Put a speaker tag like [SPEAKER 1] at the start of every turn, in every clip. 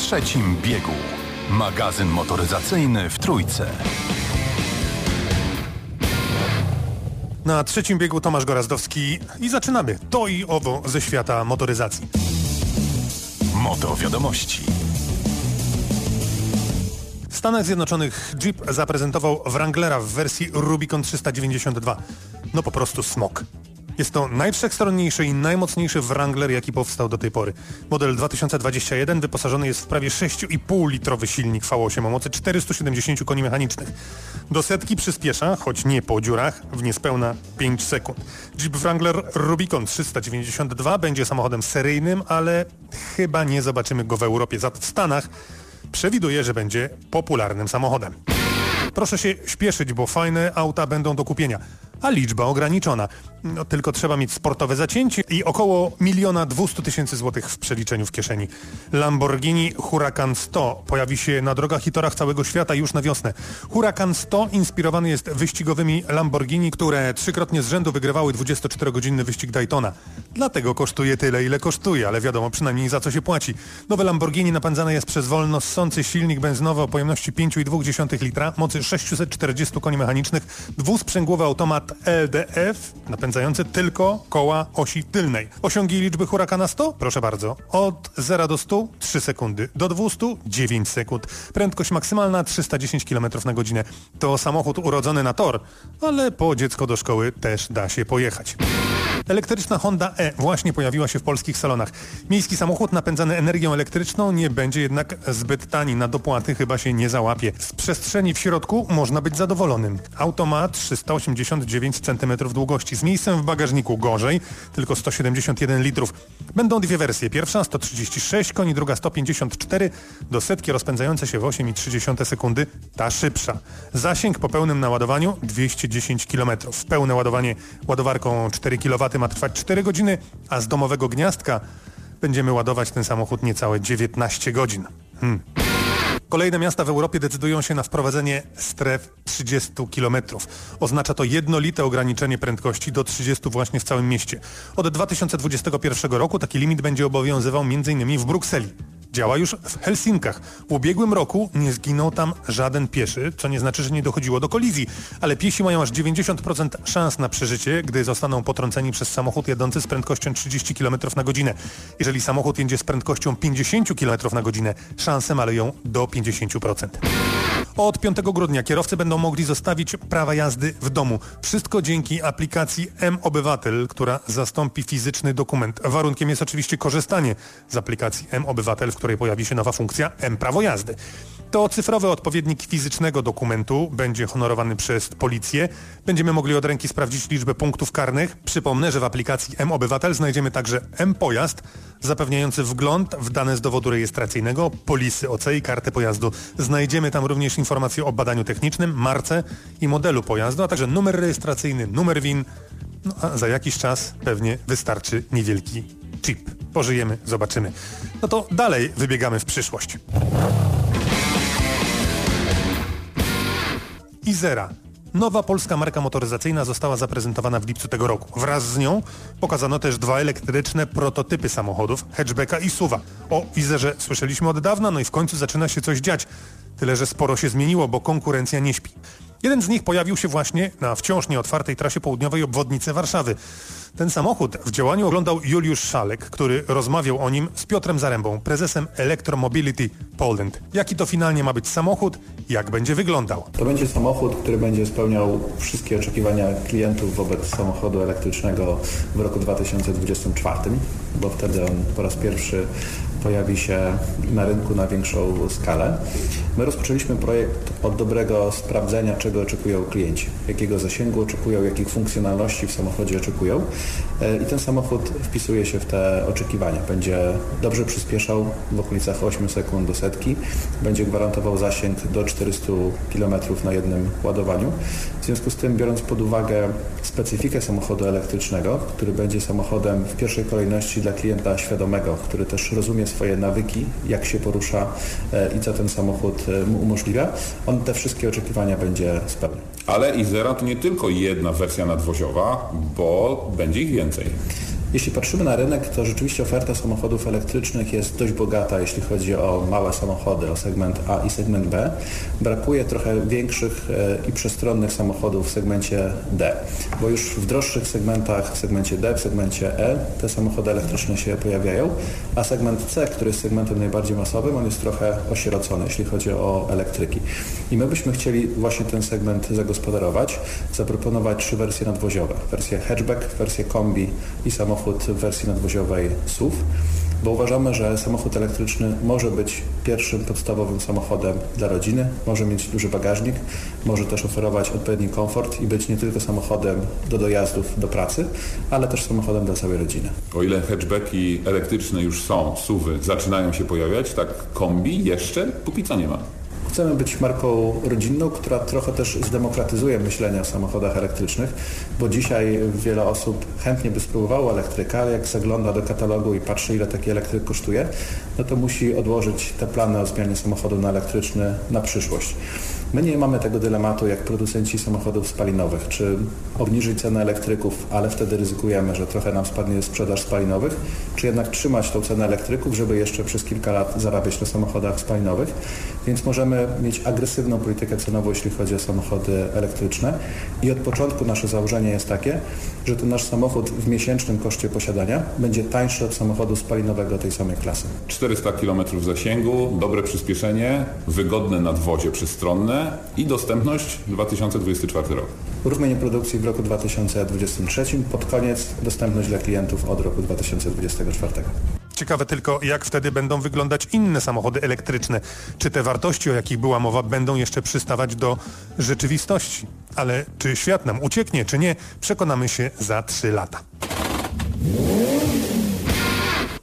[SPEAKER 1] trzecim biegu. Magazyn motoryzacyjny w Trójce.
[SPEAKER 2] Na trzecim biegu Tomasz Gorazdowski i zaczynamy to i owo ze świata motoryzacji.
[SPEAKER 1] Moto wiadomości.
[SPEAKER 2] W Stanach Zjednoczonych Jeep zaprezentował Wranglera w wersji Rubicon 392. No po prostu smok. Jest to najwszechstronniejszy i najmocniejszy Wrangler, jaki powstał do tej pory. Model 2021 wyposażony jest w prawie 6,5-litrowy silnik V8 o mocy 470 koni mechanicznych. Do setki przyspiesza, choć nie po dziurach, w niespełna 5 sekund. Jeep Wrangler Rubicon 392 będzie samochodem seryjnym, ale chyba nie zobaczymy go w Europie. Za to w Stanach przewiduje, że będzie popularnym samochodem. Proszę się śpieszyć, bo fajne auta będą do kupienia a liczba ograniczona. No, tylko trzeba mieć sportowe zacięcie i około miliona dwustu tysięcy złotych w przeliczeniu w kieszeni. Lamborghini Huracan 100 pojawi się na drogach i torach całego świata już na wiosnę. Huracan 100 inspirowany jest wyścigowymi Lamborghini, które trzykrotnie z rzędu wygrywały 24-godzinny wyścig Daytona. Dlatego kosztuje tyle, ile kosztuje, ale wiadomo przynajmniej za co się płaci. Nowe Lamborghini napędzane jest przez wolno ssący silnik benzynowy o pojemności 5,2 litra, mocy 640 koni mechanicznych, dwusprzęgłowy automat LDF napędzający tylko koła osi tylnej. Osiągi liczby Huracana 100? Proszę bardzo. Od 0 do 100 3 sekundy, do 200 9 sekund. Prędkość maksymalna 310 km na godzinę. To samochód urodzony na tor, ale po dziecko do szkoły też da się pojechać. Elektryczna Honda E właśnie pojawiła się w polskich salonach. Miejski samochód napędzany energią elektryczną nie będzie jednak zbyt tani. Na dopłaty chyba się nie załapie. Z przestrzeni w środku można być zadowolonym. Auto ma 389 cm długości. Z miejscem w bagażniku gorzej, tylko 171 litrów. Będą dwie wersje. Pierwsza 136 koni, druga 154. Do setki rozpędzające się w 8,3 sekundy. Ta szybsza. Zasięg po pełnym naładowaniu 210 km. Pełne ładowanie ładowarką 4 kW ma trwać 4 godziny, a z domowego gniazdka będziemy ładować ten samochód niecałe 19 godzin. Hmm. Kolejne miasta w Europie decydują się na wprowadzenie stref 30 km. Oznacza to jednolite ograniczenie prędkości do 30 właśnie w całym mieście. Od 2021 roku taki limit będzie obowiązywał m.in. w Brukseli działa już w Helsinkach. W ubiegłym roku nie zginął tam żaden pieszy, co nie znaczy, że nie dochodziło do kolizji, ale piesi mają aż 90% szans na przeżycie, gdy zostaną potrąceni przez samochód jadący z prędkością 30 km na godzinę. Jeżeli samochód jedzie z prędkością 50 km na godzinę, szanse maleją do 50%. Od 5 grudnia kierowcy będą mogli zostawić prawa jazdy w domu. Wszystko dzięki aplikacji M-Obywatel, która zastąpi fizyczny dokument. Warunkiem jest oczywiście korzystanie z aplikacji M-Obywatel, w której pojawi się nowa funkcja M-Prawo jazdy. To cyfrowy odpowiednik fizycznego dokumentu będzie honorowany przez policję. Będziemy mogli od ręki sprawdzić liczbę punktów karnych. Przypomnę, że w aplikacji M-Obywatel znajdziemy także M-Pojazd, zapewniający wgląd w dane z dowodu rejestracyjnego, polisy OC i kartę pojazdu. Znajdziemy tam również informacje o badaniu technicznym, marce i modelu pojazdu, a także numer rejestracyjny, numer WIN. No a za jakiś czas pewnie wystarczy niewielki chip. Pożyjemy, zobaczymy. No to dalej wybiegamy w przyszłość. Izera. Nowa polska marka motoryzacyjna została zaprezentowana w lipcu tego roku. Wraz z nią pokazano też dwa elektryczne prototypy samochodów, hatchbacka i suwa. O Izerze słyszeliśmy od dawna, no i w końcu zaczyna się coś dziać. Tyle, że sporo się zmieniło, bo konkurencja nie śpi. Jeden z nich pojawił się właśnie na wciąż nieotwartej trasie południowej obwodnicy Warszawy. Ten samochód w działaniu oglądał Juliusz Szalek, który rozmawiał o nim z Piotrem Zarębą, prezesem Electromobility Poland. Jaki to finalnie ma być samochód? Jak będzie wyglądał?
[SPEAKER 3] To będzie samochód, który będzie spełniał wszystkie oczekiwania klientów wobec samochodu elektrycznego w roku 2024, bo wtedy on po raz pierwszy pojawi się na rynku na większą skalę. My rozpoczęliśmy projekt od dobrego sprawdzenia, czego oczekują klienci, jakiego zasięgu oczekują, jakich funkcjonalności w samochodzie oczekują e, i ten samochód wpisuje się w te oczekiwania. Będzie dobrze przyspieszał w okolicach 8 sekund do setki, będzie gwarantował zasięg do 400 km na jednym ładowaniu. W związku z tym, biorąc pod uwagę specyfikę samochodu elektrycznego, który będzie samochodem w pierwszej kolejności dla klienta świadomego, który też rozumie swoje nawyki, jak się porusza e, i co ten samochód e, mu umożliwia, on te wszystkie oczekiwania będzie spełniał.
[SPEAKER 4] Ale Izera to nie tylko jedna wersja nadwoziowa, bo będzie ich więcej.
[SPEAKER 3] Jeśli patrzymy na rynek, to rzeczywiście oferta samochodów elektrycznych jest dość bogata, jeśli chodzi o małe samochody, o segment A i segment B. Brakuje trochę większych e, i przestronnych samochodów w segmencie D, bo już w droższych segmentach, w segmencie D, w segmencie E, te samochody elektryczne się pojawiają, a segment C, który jest segmentem najbardziej masowym, on jest trochę osierocony, jeśli chodzi o elektryki. I my byśmy chcieli właśnie ten segment zagospodarować, zaproponować trzy wersje nadwoziowe. Wersję hatchback, wersję kombi i samochód w wersji nadwoziowej SUV bo uważamy, że samochód elektryczny może być pierwszym podstawowym samochodem dla rodziny, może mieć duży bagażnik, może też oferować odpowiedni komfort i być nie tylko samochodem do dojazdów do pracy, ale też samochodem dla całej rodziny.
[SPEAKER 4] O ile hatchbacki elektryczne już są, SUVy zaczynają się pojawiać, tak kombi jeszcze póki co nie ma.
[SPEAKER 3] Chcemy być marką rodzinną, która trochę też zdemokratyzuje myślenie o samochodach elektrycznych, bo dzisiaj wiele osób chętnie by spróbowało elektryka, ale jak zagląda do katalogu i patrzy ile taki elektryk kosztuje, no to musi odłożyć te plany o zmianie samochodu na elektryczny na przyszłość. My nie mamy tego dylematu jak producenci samochodów spalinowych, czy obniżyć cenę elektryków, ale wtedy ryzykujemy, że trochę nam spadnie sprzedaż spalinowych, czy jednak trzymać tą cenę elektryków, żeby jeszcze przez kilka lat zarabiać na samochodach spalinowych. Więc możemy mieć agresywną politykę cenową, jeśli chodzi o samochody elektryczne i od początku nasze założenie jest takie, że ten nasz samochód w miesięcznym koszcie posiadania będzie tańszy od samochodu spalinowego tej samej klasy.
[SPEAKER 4] 400 km zasięgu, dobre przyspieszenie, wygodne nadwozie przystronne i dostępność 2024 rok.
[SPEAKER 3] Uruchomienie produkcji w roku 2023, pod koniec dostępność dla klientów od roku 2024.
[SPEAKER 2] Ciekawe tylko, jak wtedy będą wyglądać inne samochody elektryczne. Czy te wartości, o jakich była mowa, będą jeszcze przystawać do rzeczywistości? Ale czy świat nam ucieknie, czy nie, przekonamy się za 3 lata.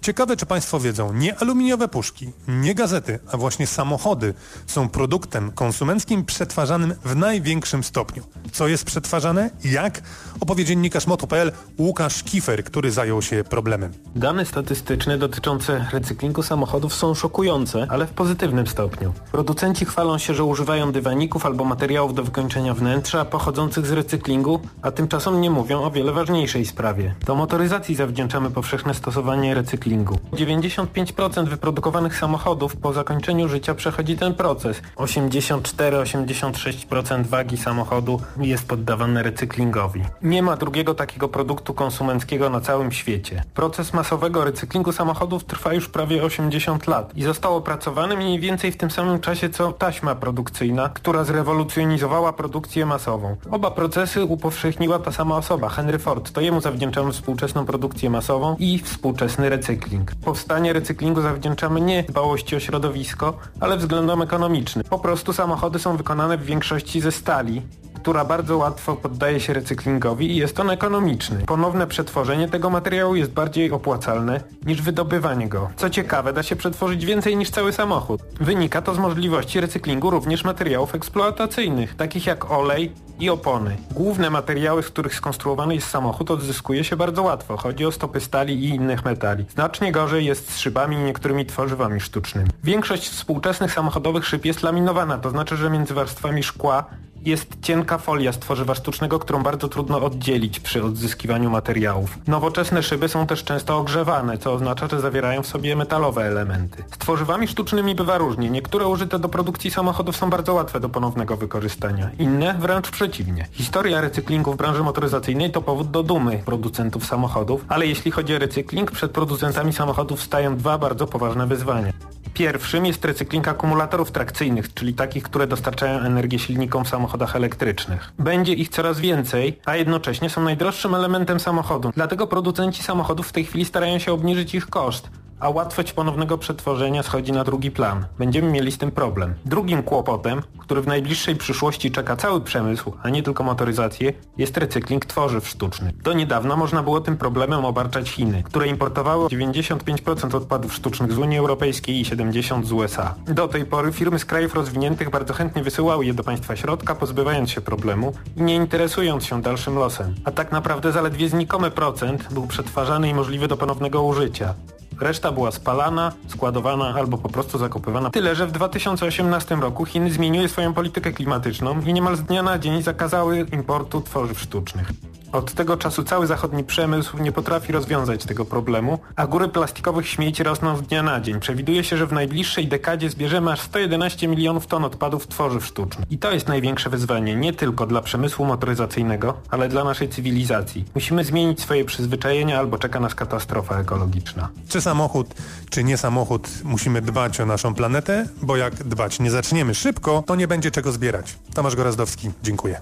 [SPEAKER 2] Ciekawe, czy Państwo wiedzą, nie aluminiowe puszki, nie gazety, a właśnie samochody są produktem konsumenckim przetwarzanym w największym stopniu. Co jest przetwarzane? Jak? Opowie dziennikarz Moto.pl Łukasz Kifer, który zajął się problemem.
[SPEAKER 5] Dane statystyczne dotyczące recyklingu samochodów są szokujące, ale w pozytywnym stopniu. Producenci chwalą się, że używają dywaników albo materiałów do wykończenia wnętrza pochodzących z recyklingu, a tymczasem nie mówią o wiele ważniejszej sprawie. Do motoryzacji zawdzięczamy powszechne stosowanie recyklingu recyklingu. 95% wyprodukowanych samochodów po zakończeniu życia przechodzi ten proces. 84-86% wagi samochodu jest poddawane recyklingowi. Nie ma drugiego takiego produktu konsumenckiego na całym świecie. Proces masowego recyklingu samochodów trwa już prawie 80 lat i został opracowany mniej więcej w tym samym czasie co taśma produkcyjna, która zrewolucjonizowała produkcję masową. Oba procesy upowszechniła ta sama osoba, Henry Ford. To jemu zawdzięczamy współczesną produkcję masową i współczesny recykling recykling. Powstanie recyklingu zawdzięczamy nie dbałości o środowisko, ale względom ekonomicznym. Po prostu samochody są wykonane w większości ze stali, która bardzo łatwo poddaje się recyklingowi i jest on ekonomiczny. Ponowne przetworzenie tego materiału jest bardziej opłacalne niż wydobywanie go. Co ciekawe, da się przetworzyć więcej niż cały samochód. Wynika to z możliwości recyklingu również materiałów eksploatacyjnych, takich jak olej i opony. Główne materiały, z których skonstruowany jest samochód odzyskuje się bardzo łatwo. Chodzi o stopy stali i innych metali. Znacznie gorzej jest z szybami i niektórymi tworzywami sztucznymi. Większość współczesnych samochodowych szyb jest laminowana, to znaczy, że między warstwami szkła jest cienka folia z tworzywa sztucznego, którą bardzo trudno oddzielić przy odzyskiwaniu materiałów. Nowoczesne szyby są też często ogrzewane, co oznacza, że zawierają w sobie metalowe elementy. Z tworzywami sztucznymi bywa różnie. Niektóre użyte do produkcji samochodów są bardzo łatwe do ponownego wykorzystania. Inne wręcz przeciwnie. Historia recyklingu w branży motoryzacyjnej to powód do dumy producentów samochodów, ale jeśli chodzi o recykling, przed producentami samochodów stają dwa bardzo poważne wyzwania. Pierwszym jest recykling akumulatorów trakcyjnych, czyli takich, które dostarczają energię silnikom w samochodach elektrycznych. Będzie ich coraz więcej, a jednocześnie są najdroższym elementem samochodu. Dlatego producenci samochodów w tej chwili starają się obniżyć ich koszt a łatwość ponownego przetworzenia schodzi na drugi plan. Będziemy mieli z tym problem. Drugim kłopotem, który w najbliższej przyszłości czeka cały przemysł, a nie tylko motoryzację, jest recykling tworzyw sztucznych. Do niedawna można było tym problemem obarczać Chiny, które importowały 95% odpadów sztucznych z Unii Europejskiej i 70% z USA. Do tej pory firmy z krajów rozwiniętych bardzo chętnie wysyłały je do państwa środka, pozbywając się problemu i nie interesując się dalszym losem. A tak naprawdę zaledwie znikomy procent był przetwarzany i możliwy do ponownego użycia. Reszta była spalana, składowana albo po prostu zakopywana. Tyle, że w 2018 roku Chiny zmieniły swoją politykę klimatyczną i niemal z dnia na dzień zakazały importu tworzyw sztucznych. Od tego czasu cały zachodni przemysł nie potrafi rozwiązać tego problemu, a góry plastikowych śmieci rosną z dnia na dzień. Przewiduje się, że w najbliższej dekadzie zbierzemy aż 111 milionów ton odpadów tworzyw sztucznych. I to jest największe wyzwanie nie tylko dla przemysłu motoryzacyjnego, ale dla naszej cywilizacji. Musimy zmienić swoje przyzwyczajenia albo czeka nas katastrofa ekologiczna.
[SPEAKER 2] Czy samochód, czy nie samochód, musimy dbać o naszą planetę, bo jak dbać nie zaczniemy szybko, to nie będzie czego zbierać. Tomasz Gorazdowski, dziękuję.